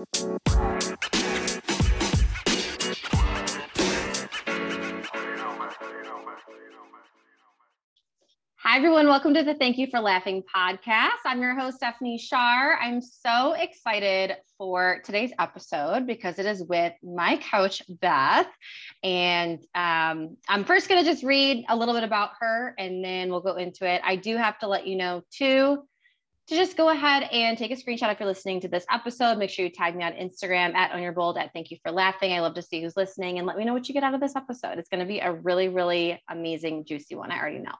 Hi, everyone. Welcome to the Thank You for Laughing podcast. I'm your host, Stephanie Shar. I'm so excited for today's episode because it is with my coach, Beth. And um, I'm first going to just read a little bit about her and then we'll go into it. I do have to let you know, too, to just go ahead and take a screenshot if you're listening to this episode. Make sure you tag me on Instagram at On Your Bold at Thank You for Laughing. I love to see who's listening and let me know what you get out of this episode. It's going to be a really, really amazing, juicy one. I already know.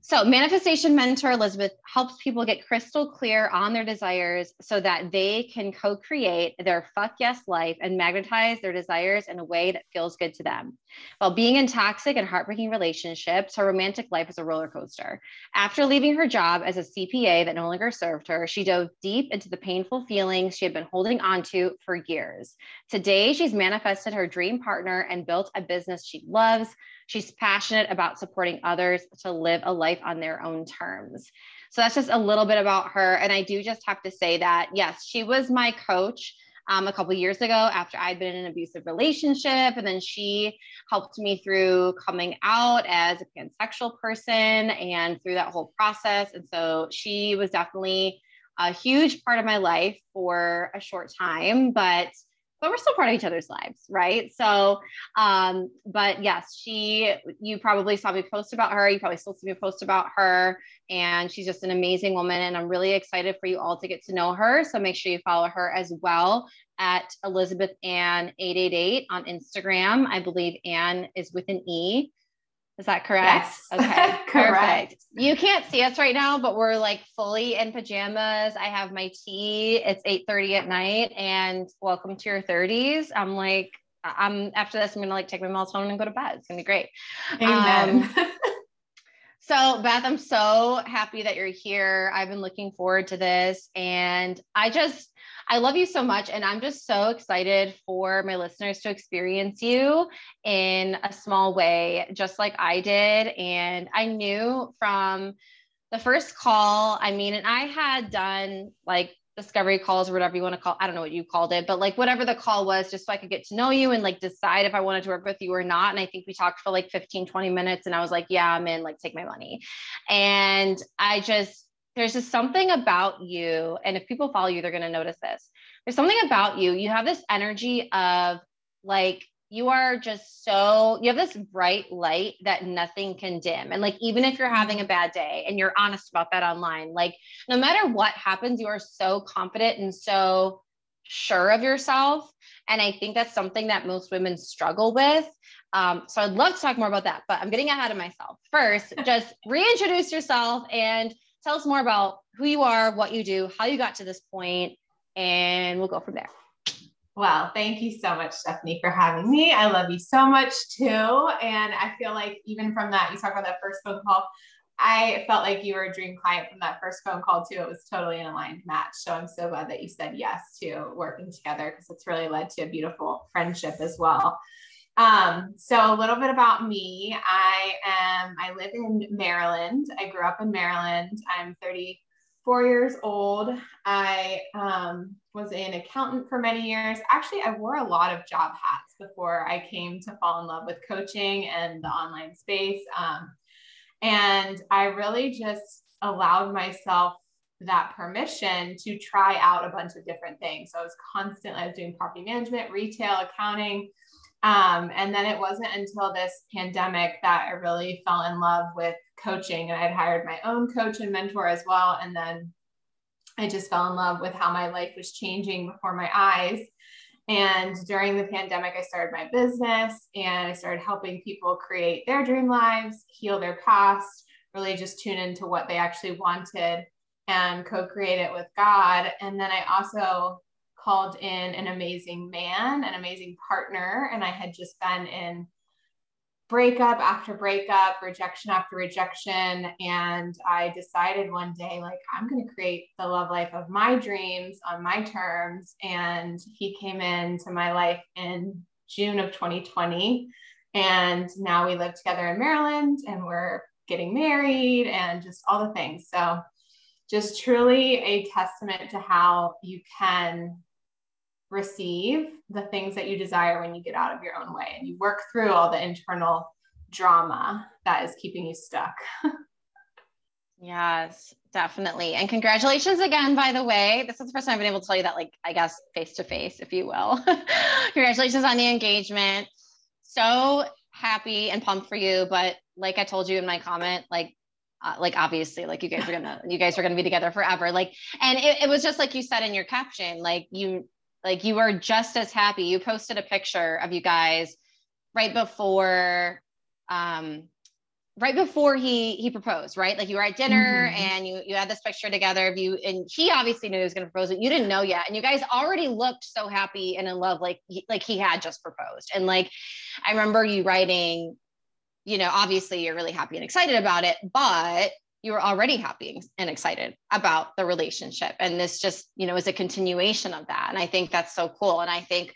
So, manifestation mentor Elizabeth helps people get crystal clear on their desires so that they can co create their fuck yes life and magnetize their desires in a way that feels good to them. While being in toxic and heartbreaking relationships, her romantic life is a roller coaster. After leaving her job as a CPA that no longer served her, she dove deep into the painful feelings she had been holding onto for years. Today, she's manifested her dream partner and built a business she loves She's passionate about supporting others to live a life on their own terms. So that's just a little bit about her. And I do just have to say that, yes, she was my coach. Um, a couple years ago after I'd been in an abusive relationship. And then she helped me through coming out as a pansexual person and through that whole process. And so she was definitely a huge part of my life for a short time. But but we're still part of each other's lives, right? So, um, but yes, she, you probably saw me post about her. You probably still see me post about her. And she's just an amazing woman. And I'm really excited for you all to get to know her. So make sure you follow her as well at Elizabeth Anne 888 on Instagram. I believe Ann is with an E. Is that correct? Yes. Okay. correct. Perfect. You can't see us right now, but we're like fully in pajamas. I have my tea. It's 8:30 at night and welcome to your 30s. I'm like I'm after this I'm going to like take my melatonin and go to bed. It's going to be great. Amen. Um, so, Beth, I'm so happy that you're here. I've been looking forward to this and I just I love you so much. And I'm just so excited for my listeners to experience you in a small way, just like I did. And I knew from the first call, I mean, and I had done like discovery calls or whatever you want to call i don't know what you called it but like whatever the call was just so i could get to know you and like decide if i wanted to work with you or not and i think we talked for like 15 20 minutes and i was like yeah i'm in like take my money and i just there's just something about you. And if people follow you, they're going to notice this. There's something about you. You have this energy of like, you are just so, you have this bright light that nothing can dim. And like, even if you're having a bad day and you're honest about that online, like, no matter what happens, you are so confident and so sure of yourself. And I think that's something that most women struggle with. Um, so I'd love to talk more about that, but I'm getting ahead of myself. First, just reintroduce yourself and tell us more about who you are, what you do, how you got to this point, and we'll go from there. Well, thank you so much, Stephanie, for having me. I love you so much too. And I feel like even from that, you talk about that first phone call. I felt like you were a dream client from that first phone call too. It was totally an aligned match. So I'm so glad that you said yes to working together because it's really led to a beautiful friendship as well. Um, so a little bit about me. I am, I live in Maryland. I grew up in Maryland. I'm 34 years old. I um, was an accountant for many years. Actually, I wore a lot of job hats before I came to fall in love with coaching and the online space. Um, and I really just allowed myself that permission to try out a bunch of different things. So I was constantly, I was doing property management, retail, accounting, um, and then it wasn't until this pandemic that I really fell in love with coaching. And I had hired my own coach and mentor as well. And then I just fell in love with how my life was changing before my eyes. And during the pandemic, I started my business and I started helping people create their dream lives, heal their past, really just tune into what they actually wanted and co create it with God. And then I also called in an amazing man, an amazing partner, and I had just been in breakup after breakup, rejection after rejection. And I decided one day, like, I'm going to create the love life of my dreams on my terms. And he came into my life in June of 2020. And now we live together in Maryland and we're getting married and just all the things. So, just truly a testament to how you can receive the things that you desire when you get out of your own way and you work through all the internal drama that is keeping you stuck. yes, definitely. And congratulations again, by the way. This is the first time I've been able to tell you that, like, I guess face to face, if you will. congratulations on the engagement. So happy and pumped for you. But like I told you in my comment, like, uh, like obviously like you guys are gonna you guys are gonna be together forever like and it, it was just like you said in your caption like you like you were just as happy. You posted a picture of you guys right before um right before he he proposed right? Like you were at dinner mm-hmm. and you you had this picture together of you and he obviously knew he was going to propose but you didn't know yet and you guys already looked so happy and in love like like he had just proposed. And like i remember you writing you know, obviously you're really happy and excited about it, but you were already happy and excited about the relationship. And this just, you know, is a continuation of that. And I think that's so cool. And I think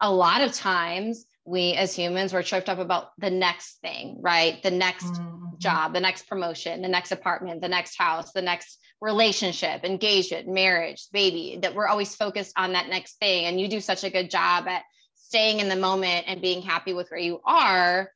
a lot of times we as humans we're tripped up about the next thing, right? The next mm-hmm. job, the next promotion, the next apartment, the next house, the next relationship, engagement, marriage, baby, that we're always focused on that next thing. And you do such a good job at staying in the moment and being happy with where you are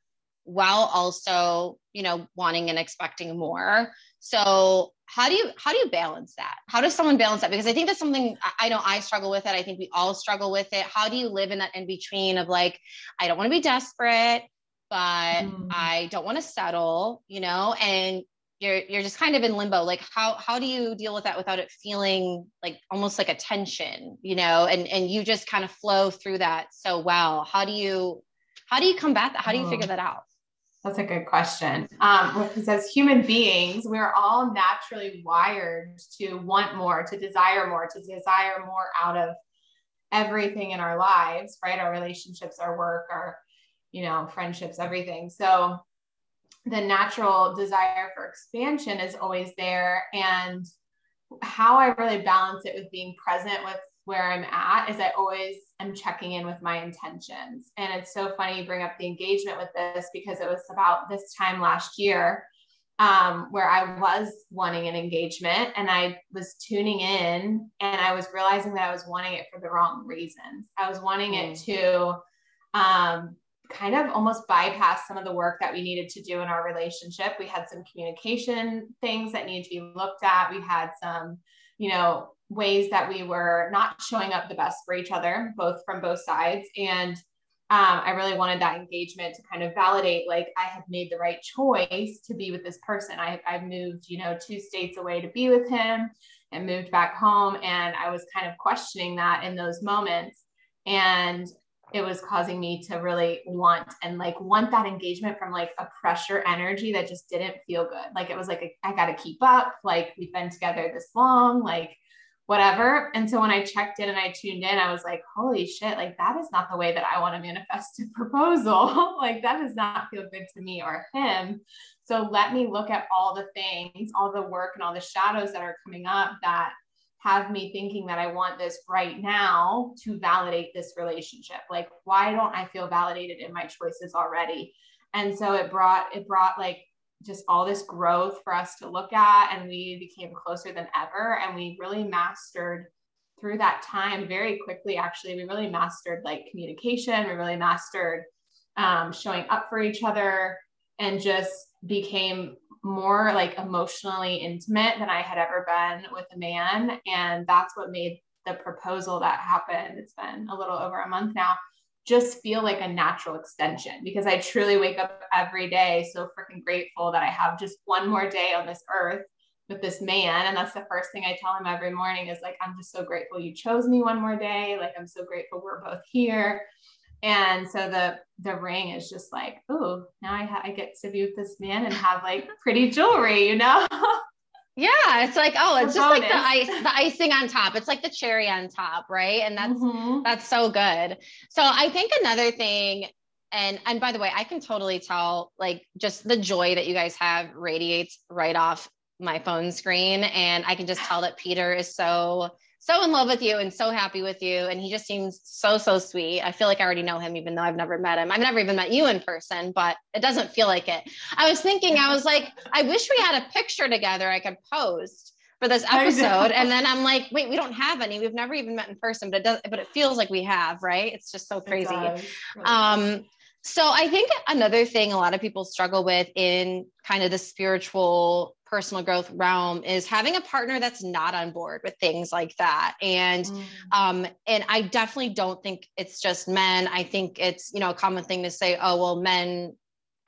while also you know wanting and expecting more. So how do you how do you balance that? How does someone balance that? Because i think that's something i know i struggle with it. I think we all struggle with it. How do you live in that in between of like i don't want to be desperate but mm. i don't want to settle you know? And you're you're just kind of in limbo. Like how how do you deal with that without it feeling like almost like a tension you know? And and you just kind of flow through that so well. How do you how do you combat that? How do you figure that out that's a good question. Um, because as human beings, we're all naturally wired to want more, to desire more, to desire more out of everything in our lives, right? Our relationships, our work, our, you know, friendships, everything. So the natural desire for expansion is always there. And how I really balance it with being present with where I'm at is I always am checking in with my intentions. And it's so funny you bring up the engagement with this because it was about this time last year um, where I was wanting an engagement and I was tuning in and I was realizing that I was wanting it for the wrong reasons. I was wanting mm. it to um, kind of almost bypass some of the work that we needed to do in our relationship. We had some communication things that needed to be looked at. We had some, you know, ways that we were not showing up the best for each other, both from both sides. And um, I really wanted that engagement to kind of validate, like I had made the right choice to be with this person. I, I moved, you know, two states away to be with him and moved back home. And I was kind of questioning that in those moments. And it was causing me to really want and like want that engagement from like a pressure energy that just didn't feel good. Like it was like, I got to keep up. Like we've been together this long. Like whatever. And so when I checked in and I tuned in, I was like, holy shit, like that is not the way that I want to manifest a proposal. like that does not feel good to me or him. So let me look at all the things, all the work and all the shadows that are coming up that have me thinking that I want this right now to validate this relationship. Like, why don't I feel validated in my choices already? And so it brought, it brought like just all this growth for us to look at and we became closer than ever and we really mastered through that time very quickly actually. We really mastered like communication. We really mastered um, showing up for each other and just became more like emotionally intimate than i had ever been with a man. And that's what made the proposal that happened. It's been a little over a month now just feel like a natural extension because I truly wake up every day so freaking grateful that I have just one more day on this earth with this man. And that's the first thing I tell him every morning is like, I'm just so grateful you chose me one more day. Like, I'm so grateful we're both here. And so the the ring is just like, oh, now I, ha- I get to be with this man and have like pretty jewelry, you know? Yeah, it's like oh, it's just like the ice, the icing on top. It's like the cherry on top, right? And that's mm-hmm. that's so good. So I think another thing, and and by the way, I can totally tell like just the joy that you guys have radiates right off my phone screen, and I can just tell that Peter is so so in love with you and so happy with you. And he just seems so, so sweet. I feel like I already know him, even though I've never met him. I've never even met you in person, but it doesn't feel like it. I was thinking, I was like, I wish we had a picture together I could post for this episode. And then I'm like, wait, we don't have any. We've never even met in person, but it does, but it feels like we have, right? It's just so crazy. Um, so I think another thing a lot of people struggle with in kind of the spiritual personal growth realm is having a partner that's not on board with things like that. And mm. um and i definitely don't think it's just men. I think it's you know a common thing to say oh well men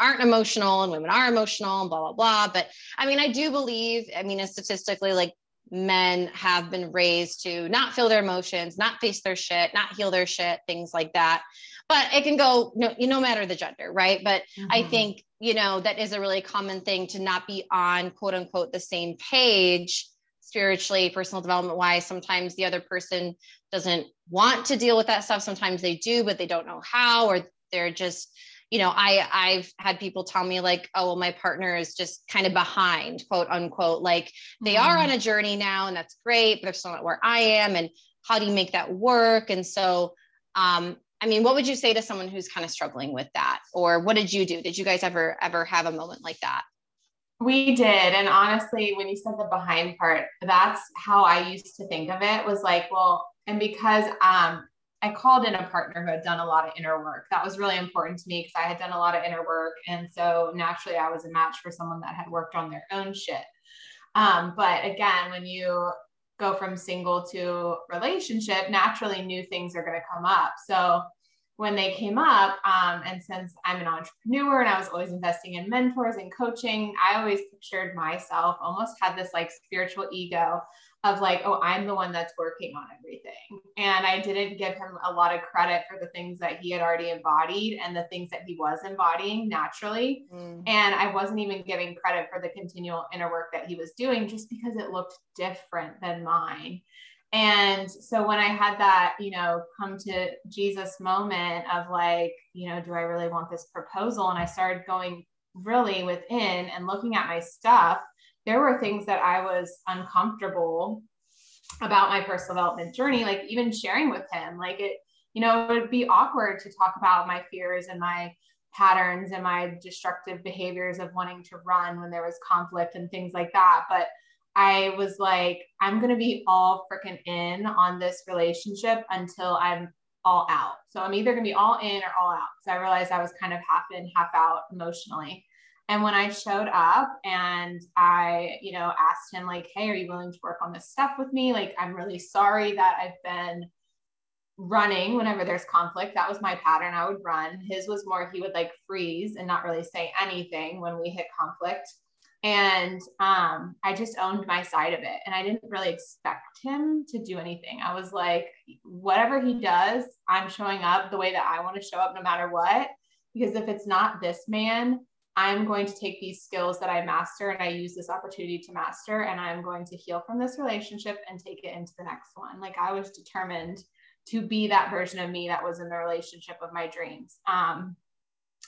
aren't emotional and women are emotional and blah blah blah. But i mean i do believe i mean statistically like men have been raised to not feel their emotions not face their shit not heal their shit things like that. But it can go no, no matter the gender right? But mm-hmm. i think you know that is a really common thing to not be on quote unquote the same page spiritually personal development wise. Sometimes the other person doesn't want to deal with that stuff. Sometimes they do but they don't know how or they're just you know, I I've had people tell me like, oh, well, my partner is just kind of behind, quote unquote. Like they mm-hmm. are on a journey now, and that's great, but they're still not where I am. And how do you make that work? And so um, I mean, what would you say to someone who's kind of struggling with that? Or what did you do? Did you guys ever ever have a moment like that? We did. And honestly, when you said the behind part, that's how I used to think of it was like, well, and because um I called in a partner who had done a lot of inner work. That was really important to me because I had done a lot of inner work. And so naturally, I was a match for someone that had worked on their own shit. Um, but again, when you go from single to relationship, naturally new things are going to come up. So when they came up, um, and since I'm an entrepreneur and I was always investing in mentors and coaching, I always pictured myself almost had this like spiritual ego of like, oh, I'm the one that's working on everything. And I didn't give him a lot of credit for the things that he had already embodied and the things that he was embodying naturally. Mm. And I wasn't even giving credit for the continual inner work that he was doing just because it looked different than mine. And so when I had that, you know, come to Jesus moment of like, you know, do I really want this proposal? And I started going really within and looking at my stuff there were things that I was uncomfortable about my personal development journey, like even sharing with him. Like it, you know, it would be awkward to talk about my fears and my patterns and my destructive behaviors of wanting to run when there was conflict and things like that. But I was like, I'm going to be all freaking in on this relationship until I'm all out. So I'm either going to be all in or all out. So I realized I was kind of half in, half out emotionally. And when I showed up and I, you know, asked him, like, hey, are you willing to work on this stuff with me? Like, I'm really sorry that I've been running whenever there's conflict. That was my pattern. I would run. His was more, he would like freeze and not really say anything when we hit conflict. And um, I just owned my side of it. And I didn't really expect him to do anything. I was like, whatever he does, I'm showing up the way that I want to show up no matter what. Because if it's not this man, I'm going to take these skills that I master and I use this opportunity to master, and I'm going to heal from this relationship and take it into the next one. Like I was determined to be that version of me that was in the relationship of my dreams. Um,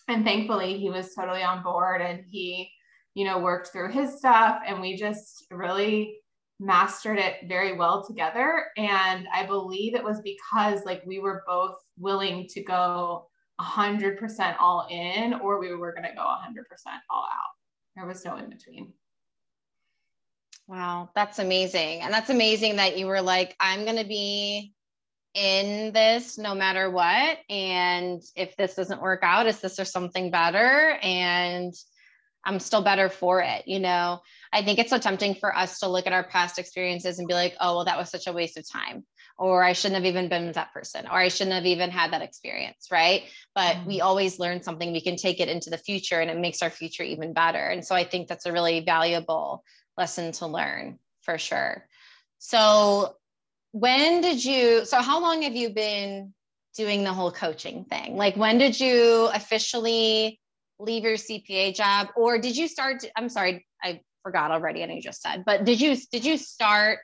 and thankfully, he was totally on board and he, you know, worked through his stuff, and we just really mastered it very well together. And I believe it was because like we were both willing to go 100% all in or we were going to go 100% all out. There was no in between. Wow, that's amazing. And that's amazing that you were like, I'm going to be in this no matter what. And if this doesn't work out, is this or something better? And I'm still better for it. You know, I think it's so tempting for us to look at our past experiences and be like, oh, well, that was such a waste of time or I shouldn't have even been with that person, or I shouldn't have even had that experience, right? But mm-hmm. we always learn something, we can take it into the future and it makes our future even better. And so I think that's a really valuable lesson to learn for sure. So, when did you, so how long have you been doing the whole coaching thing? Like, when did you officially leave your CPA job, or did you start? To, I'm sorry, I forgot already, and you just said, but did you did you start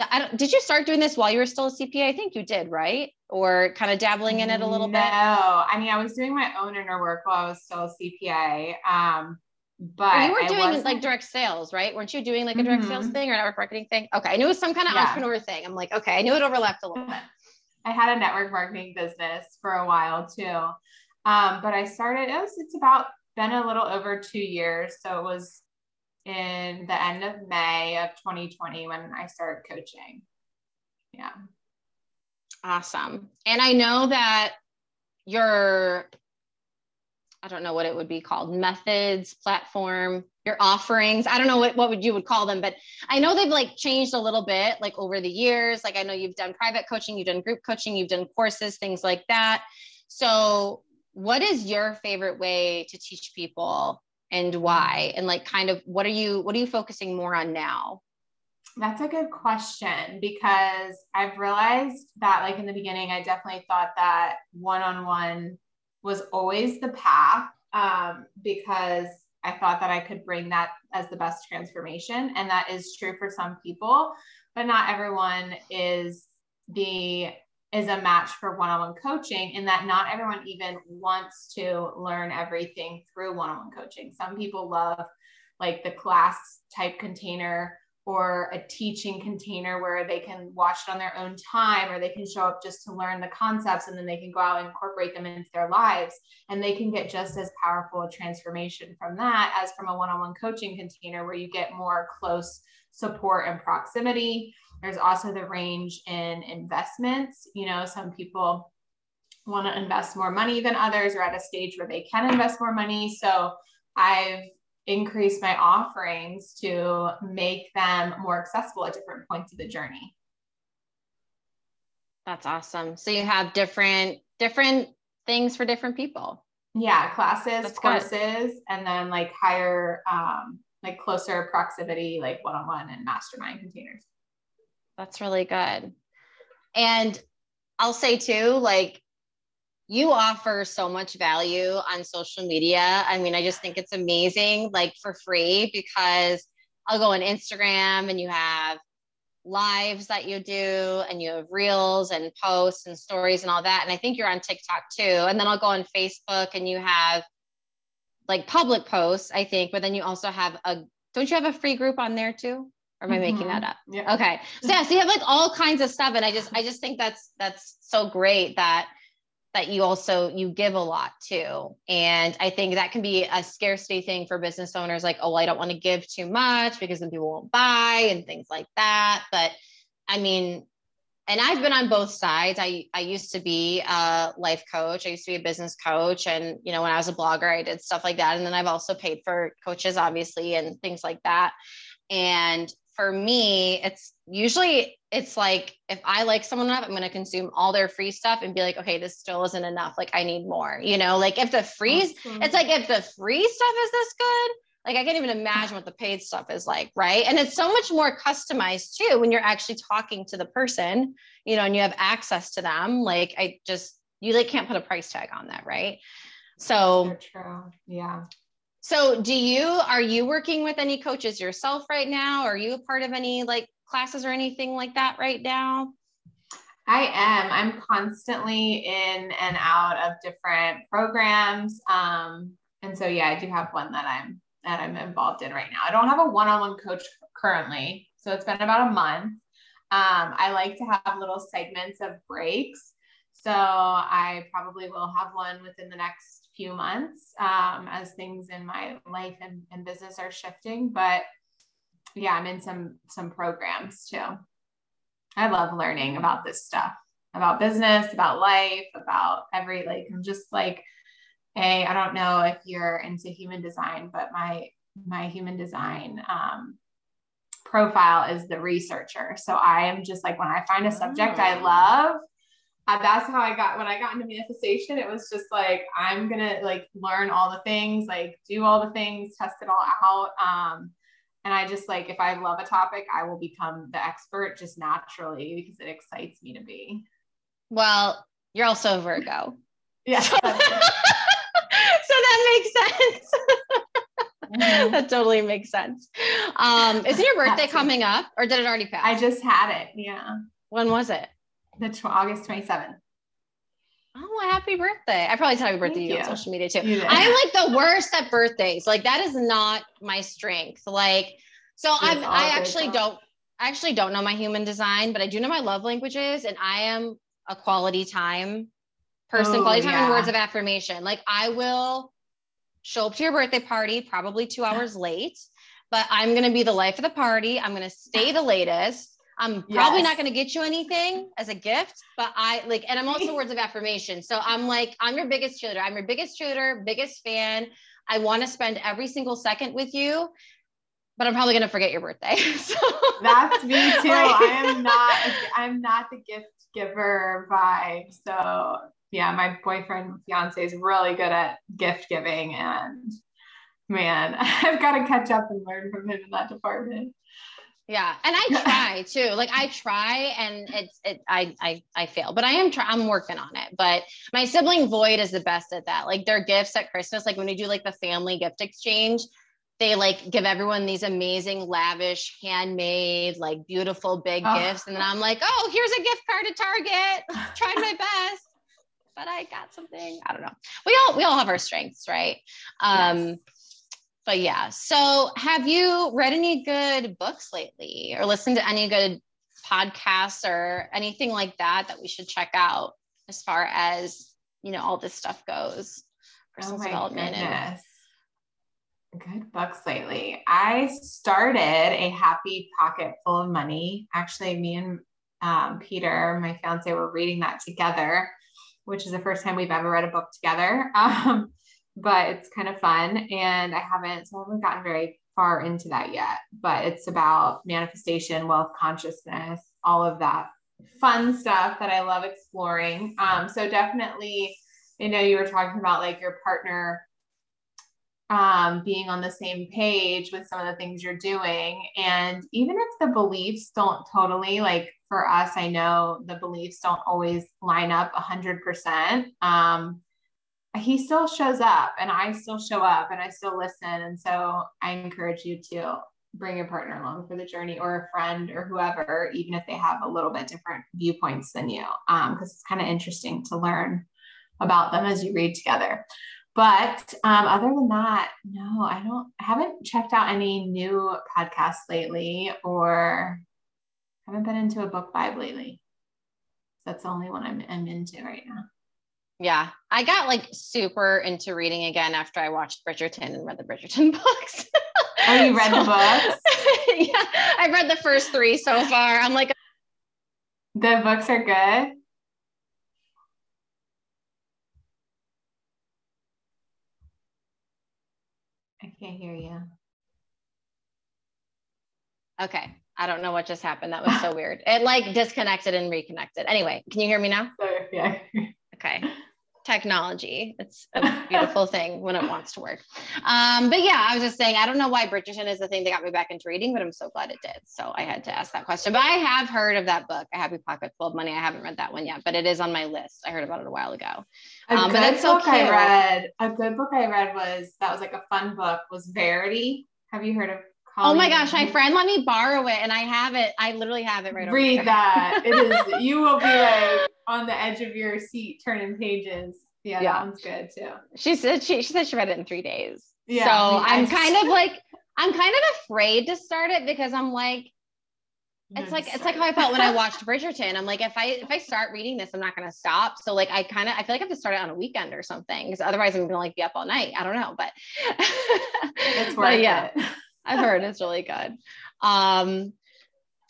I don't, did you start doing this while you were still a CPA? I think you did, right? Or kind of dabbling in it a little no. bit? No, I mean, I was doing my own inner work while I was still a CPA. Um, but you were doing like direct sales, right? Weren't you doing like a direct mm-hmm. sales thing or network marketing thing? Okay. I knew it was some kind of yeah. entrepreneur thing. I'm like, okay, I knew it overlapped a little bit. I had a network marketing business for a while too. Um, but I started, it was, it's about been a little over two years. So it was in the end of May of 2020 when I started coaching. Yeah. Awesome. And I know that your, I don't know what it would be called, methods, platform, your offerings. I don't know what, what would you would call them, but I know they've like changed a little bit like over the years. Like I know you've done private coaching, you've done group coaching, you've done courses, things like that. So what is your favorite way to teach people and why and like kind of what are you what are you focusing more on now that's a good question because I've realized that, like in the beginning, I definitely thought that one on one was always the path um, because I thought that I could bring that as the best transformation. And that is true for some people, but not everyone is the is a match for one-on-one coaching in that not everyone even wants to learn everything through one-on-one coaching. Some people love like the class type container or a teaching container where they can watch it on their own time or they can show up just to learn the concepts and then they can go out and incorporate them into their lives. And they can get just as powerful a transformation from that as from a one-on-one coaching container where you get more close support and proximity. There's also the range in investments. You know some people want to invest more money than others or at a stage where they can invest more money. So i've increase my offerings to make them more accessible at different points of the journey. That's awesome. So you have different different things for different people. Yeah, classes, That's courses, good. and then like higher um like closer proximity like one-on-one and mastermind containers. That's really good. And I'll say too like you offer so much value on social media. I mean, I just think it's amazing, like for free, because I'll go on Instagram and you have lives that you do and you have reels and posts and stories and all that. And I think you're on TikTok too. And then I'll go on Facebook and you have like public posts, I think, but then you also have a, don't you have a free group on there too? Or am I making that mm-hmm. up? Yeah. Okay. So yeah, so you have like all kinds of stuff. And I just, I just think that's, that's so great that that you also you give a lot to. And i think that can be a scarcity thing for business owners like oh i don't want to give too much because then people won't buy and things like that. But i mean and i've been on both sides. I i used to be a life coach. I used to be a business coach. And you know when i was a blogger i did stuff like that. And then i've also paid for coaches obviously and things like that. And for me, it's usually it's like if I like someone enough, I'm going to consume all their free stuff and be like, okay, this still isn't enough. Like I need more. You know, like if the free, awesome. it's like if the free stuff is this good, like I can't even imagine what the paid stuff is like, right? And it's so much more customized too when you're actually talking to the person, you know, and you have access to them. Like I just you like can't put a price tag on that, right? So, so true. Yeah. So, do you are you working with any coaches yourself right now? Are you a part of any like classes or anything like that right now? I am. I'm constantly in and out of different programs. Um, and so yeah, I do have one that I'm that I'm involved in right now. I don't have a one-on-one coach currently, so it's been about a month. Um, I like to have little segments of breaks. So I probably will have one within the next few months um, as things in my life and, and business are shifting. But yeah, I'm in some some programs too. I love learning about this stuff, about business, about life, about every like I'm just like, hey, I don't know if you're into human design, but my my human design um, profile is the researcher. So I am just like when I find a subject I love, that's how I got when I got into manifestation. It was just like I'm gonna like learn all the things, like do all the things, test it all out. Um, and I just like if I love a topic, I will become the expert just naturally because it excites me to be. Well, you're also Virgo. Yeah. so that makes sense. Mm-hmm. that totally makes sense. Um, is your birthday coming up or did it already pass? I just had it. Yeah. When was it? The tw- August 27th. Oh, happy birthday. I probably tell happy birthday to you, on social media too. I'm like the worst at birthdays. Like that is not my strength. Like, so I'm, I actually don't, I actually don't know my human design, but I do know my love languages and I am a quality time person, oh, quality time yeah. and words of affirmation. Like I will show up to your birthday party, probably two hours late but I'm going to be the life of the party. I'm going to stay the latest. I'm probably yes. not going to get you anything as a gift, but I like, and I'm also words of affirmation. So I'm like, I'm your biggest cheerleader. I'm your biggest cheerleader, biggest fan. I want to spend every single second with you, but I'm probably going to forget your birthday. so, That's me too. Like, I am not, I'm not the gift giver vibe. So yeah, my boyfriend, fiance is really good at gift giving and man, I've got to catch up and learn from him in that department. Yeah, and I try too. Like I try, and it's it. I I I fail, but I am try. I'm working on it. But my sibling Void is the best at that. Like their gifts at Christmas, like when we do like the family gift exchange, they like give everyone these amazing, lavish, handmade, like beautiful big oh. gifts, and then I'm like, oh, here's a gift card to Target. Tried my best, but I got something. I don't know. We all we all have our strengths, right? Um, yes but yeah. So have you read any good books lately or listened to any good podcasts or anything like that that we should check out as far as, you know, all this stuff goes? Personal oh development. Goodness. And- good books lately. I started a happy pocket full of money. Actually, me and um, Peter, my fiance, were reading that together, which is the first time we've ever read a book together. Um, but it's kind of fun. And I haven't, so I haven't gotten very far into that yet, but it's about manifestation, wealth consciousness, all of that fun stuff that I love exploring. Um, so definitely, you know, you were talking about like your partner um, being on the same page with some of the things you're doing. And even if the beliefs don't totally like for us, I know the beliefs don't always line up a hundred percent. Um, he still shows up and I still show up and I still listen. And so I encourage you to bring your partner along for the journey or a friend or whoever, even if they have a little bit different viewpoints than you, because um, it's kind of interesting to learn about them as you read together. But um, other than that, no, I don't, I haven't checked out any new podcasts lately or haven't been into a book vibe lately. That's the only one I'm, I'm into right now. Yeah, I got like super into reading again after I watched Bridgerton and read the Bridgerton books. oh, you read so, the books? yeah, I've read the first three so far. I'm like, the books are good. I can't hear you. Okay. I don't know what just happened. That was so weird. It like disconnected and reconnected. Anyway, can you hear me now? yeah. Okay technology. It's a beautiful thing when it wants to work. Um, but yeah, I was just saying, I don't know why Bridgerton is the thing that got me back into reading, but I'm so glad it did. So I had to ask that question. But I have heard of that book, A Happy Pocket Full of Money. I haven't read that one yet, but it is on my list. I heard about it a while ago. A um, good book so I read, a good book I read was that was like a fun book was Verity. Have you heard of Oh my gosh, my friend let me borrow it and I have it. I literally have it right over. Read that. it is you will be like on the edge of your seat turning pages. Yeah, yeah. that one's good too. She said she, she said she read it in three days. Yeah. So I'm kind of like I'm kind of afraid to start it because I'm like, it's like it's like how I felt when I watched Bridgerton. I'm like, if I if I start reading this, I'm not gonna stop. So like I kind of I feel like I have to start it on a weekend or something because otherwise I'm gonna like be up all night. I don't know, but but yeah. I've heard it's really good. Um,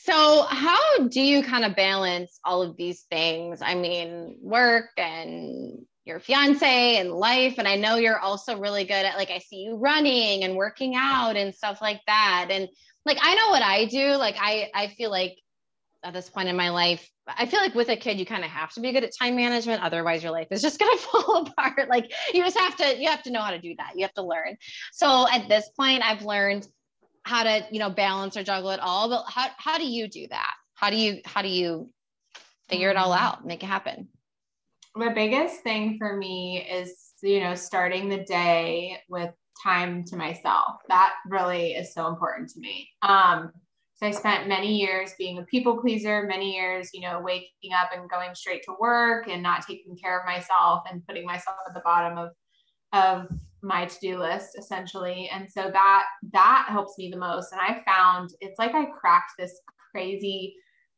so, how do you kind of balance all of these things? I mean, work and your fiance and life. And I know you're also really good at like, I see you running and working out and stuff like that. And like, I know what I do. Like, I, I feel like at this point in my life, I feel like with a kid, you kind of have to be good at time management. Otherwise your life is just going to fall apart. Like you just have to, you have to know how to do that. You have to learn. So at this point, I've learned how to you know balance or juggle it all but how, how do you do that? How do you how do you figure it all mm. out make it happen? the biggest thing for me is you know starting the day with time to myself. That really is so important to me. Um so i spent many years being a people pleaser many years you know waking up and going straight to work and not taking care of myself and putting myself at the bottom of of my to-do list essentially and so that that helps me the most and i found it's like i cracked this crazy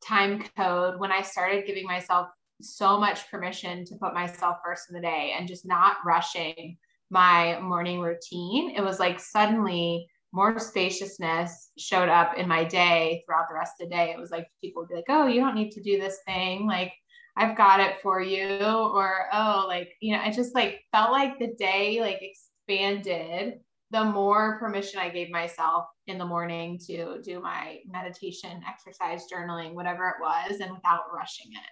time code when i started giving myself so much permission to put myself first in the day and just not rushing my morning routine it was like suddenly more spaciousness showed up in my day throughout the rest of the day. It was like people would be like, oh, you don't need to do this thing. Like, I've got it for you. Or, oh, like, you know, I just like felt like the day like expanded the more permission I gave myself in the morning to do my meditation, exercise, journaling, whatever it was, and without rushing it.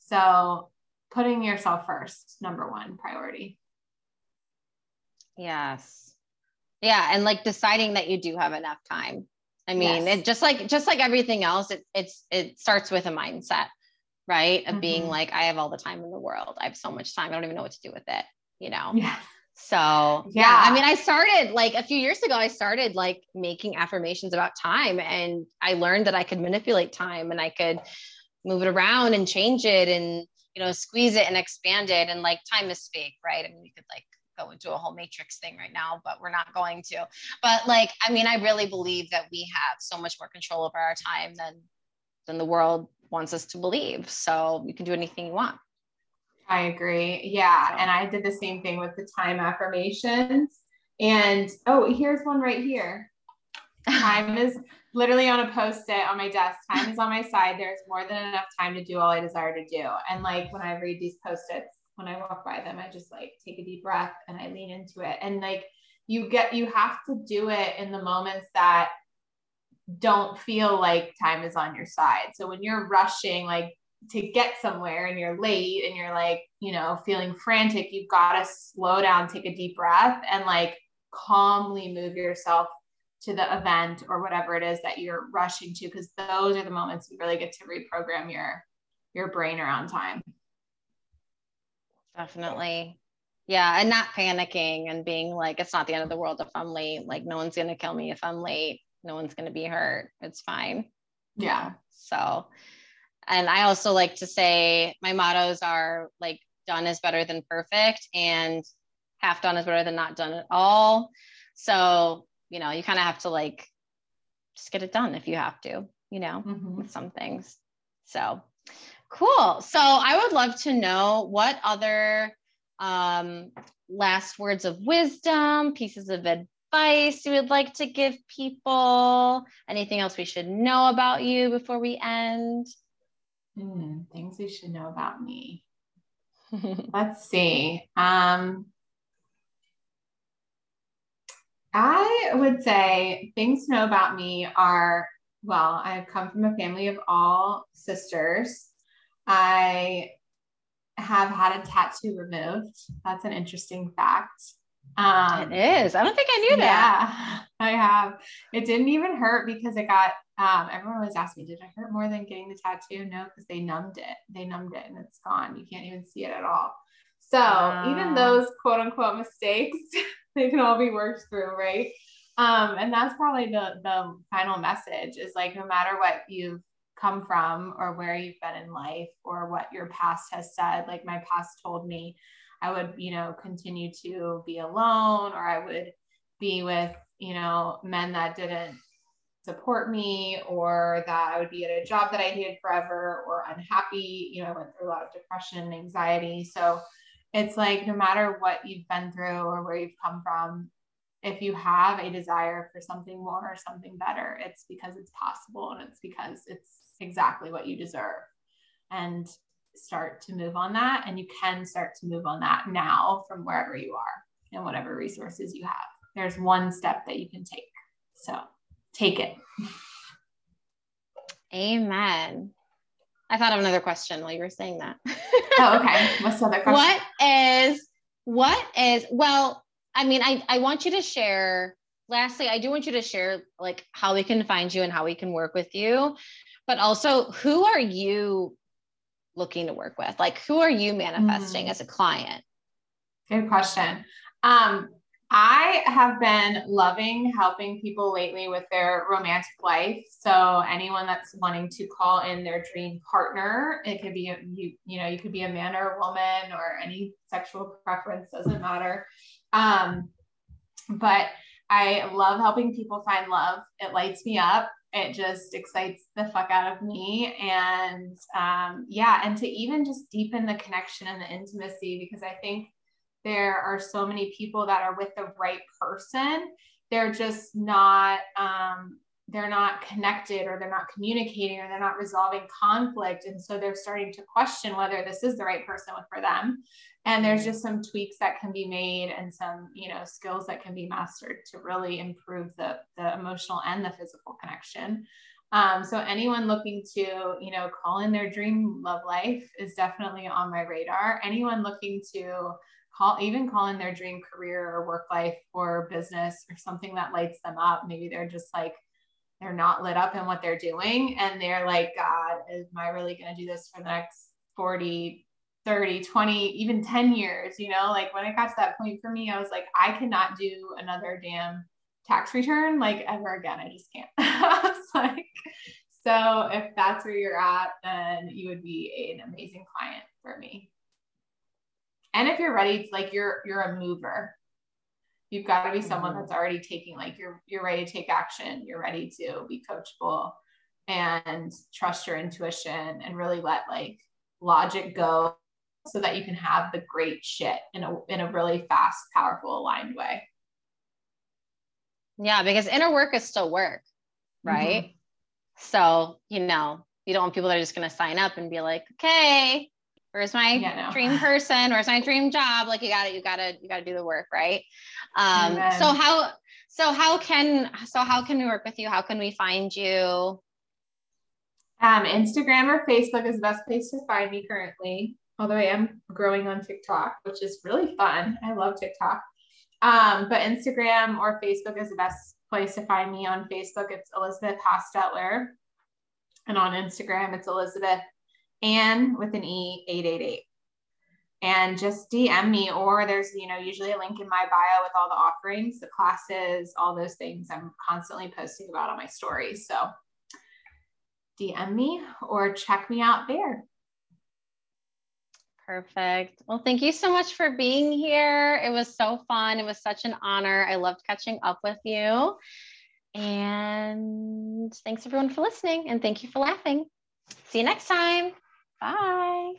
So, putting yourself first, number one priority. Yes. Yeah. And like deciding that you do have enough time. I mean, yes. it just like just like everything else, it it's it starts with a mindset, right? Of mm-hmm. being like, I have all the time in the world. I have so much time. I don't even know what to do with it, you know? Yeah. So yeah. yeah, I mean, I started like a few years ago, I started like making affirmations about time and I learned that I could manipulate time and I could move it around and change it and, you know, squeeze it and expand it. And like time is fake, right? I mean, you could like go into a whole matrix thing right now, but we're not going to. But like, I mean, I really believe that we have so much more control over our time than than the world wants us to believe. So you can do anything you want. I agree. Yeah. And I did the same thing with the time affirmations. And oh, here's one right here. Time is literally on a post it on my desk. Time is on my side. There's more than enough time to do all I desire to do. And like when I read these post its, when I walk by them, I just like take a deep breath and I lean into it. And like you get, you have to do it in the moments that don't feel like time is on your side. So when you're rushing, like to get somewhere and you're late and you're like, you know, feeling frantic, you've got to slow down, take a deep breath, and like calmly move yourself to the event or whatever it is that you're rushing to because those are the moments you really get to reprogram your your brain around time. Definitely. Yeah and not panicking and being like it's not the end of the world if i'm late. Like no one's going to kill me if i'm late. No one's going to be hurt. It's fine. Yeah. So and I also like to say my mottos are like done is better than perfect and half done is better than not done at all. So, you know, you kind of have to like just get it done if you have to, you know, mm-hmm. with some things. So cool. So I would love to know what other um, last words of wisdom, pieces of advice you would like to give people, anything else we should know about you before we end. Hmm, things you should know about me. Let's see. Um, I would say things to know about me are well, I've come from a family of all sisters. I have had a tattoo removed. That's an interesting fact. Um, it is. I don't think I knew that. Yeah, I have. It didn't even hurt because it got. Um, everyone always asks me, "Did it hurt more than getting the tattoo?" No, because they numbed it. They numbed it, and it's gone. You can't even see it at all. So even those quote unquote mistakes, they can all be worked through, right? Um, and that's probably the the final message is like no matter what you've come from or where you've been in life or what your past has said, like my past told me I would, you know, continue to be alone or I would be with, you know, men that didn't support me or that I would be at a job that I hated forever or unhappy. You know, I went through a lot of depression and anxiety. So it's like no matter what you've been through or where you've come from, if you have a desire for something more or something better, it's because it's possible and it's because it's exactly what you deserve. And start to move on that. And you can start to move on that now from wherever you are and whatever resources you have. There's one step that you can take. So take it. Amen. I thought of another question while you were saying that. oh, okay. What's the other question? What is, what is, well, I mean, I, I want you to share, lastly, I do want you to share like how we can find you and how we can work with you, but also who are you looking to work with? Like, who are you manifesting mm. as a client? Good question. Um, I have been loving helping people lately with their romantic life. So anyone that's wanting to call in their dream partner, it could be a, you, you know, you could be a man or a woman or any sexual preference doesn't matter. Um, but I love helping people find love. It lights me up it just excites the fuck out of me and um, yeah and to even just deepen the connection and the intimacy because i think there are so many people that are with the right person they're just not um, they're not connected or they're not communicating or they're not resolving conflict. And so they're starting to question whether this is the right person for them. And there's just some tweaks that can be made and some you know skills that can be mastered to really improve the the emotional and the physical connection. Um, so anyone looking to you know call in their dream love life is definitely on my radar. Anyone looking to call even calling their dream career or work life or business or something that lights them up. Maybe they're just like they're not lit up in what they're doing and they're like god am i really going to do this for the next 40 30 20 even 10 years? You know like when it got to that point for me i was like i cannot do another damn tax return like ever again. I just can't. Like so if that's where you're at then you would be an amazing client for me and if you're ready like you're you're a mover you've got to be someone mm-hmm. that's already taking like you're you're ready to take action you're ready to be coachable and trust your intuition and really let like logic go so that you can have the great shit in a in a really fast, powerful, aligned way. Yeah, because inner work is still work, right? Mm-hmm. So, you know, you don't want people that are just going to sign up and be like, okay, where's my yeah, no. dream person? Where's my dream job? Like you got to, you got to, you got to do the work, right? Um, so how, so how can, so how can we work with you? How can we find you? Um, Instagram or Facebook is the best place to find me currently although I am growing on TikTok, which is really fun. I love TikTok. Um, but Instagram or Facebook is the best place to find me. On Facebook, it's Elizabeth Hostetler. And on Instagram, it's Elizabeth Ann with an E 888. And just DM me, or there's, you know, usually a link in my bio with all the offerings, the classes, all those things I'm constantly posting about on my stories. So DM me or check me out there. Perfect. Well, thank you so much for being here. It was so fun. It was such an honor. I loved catching up with you. And thanks everyone for listening. And thank you for laughing. See you next time. Bye.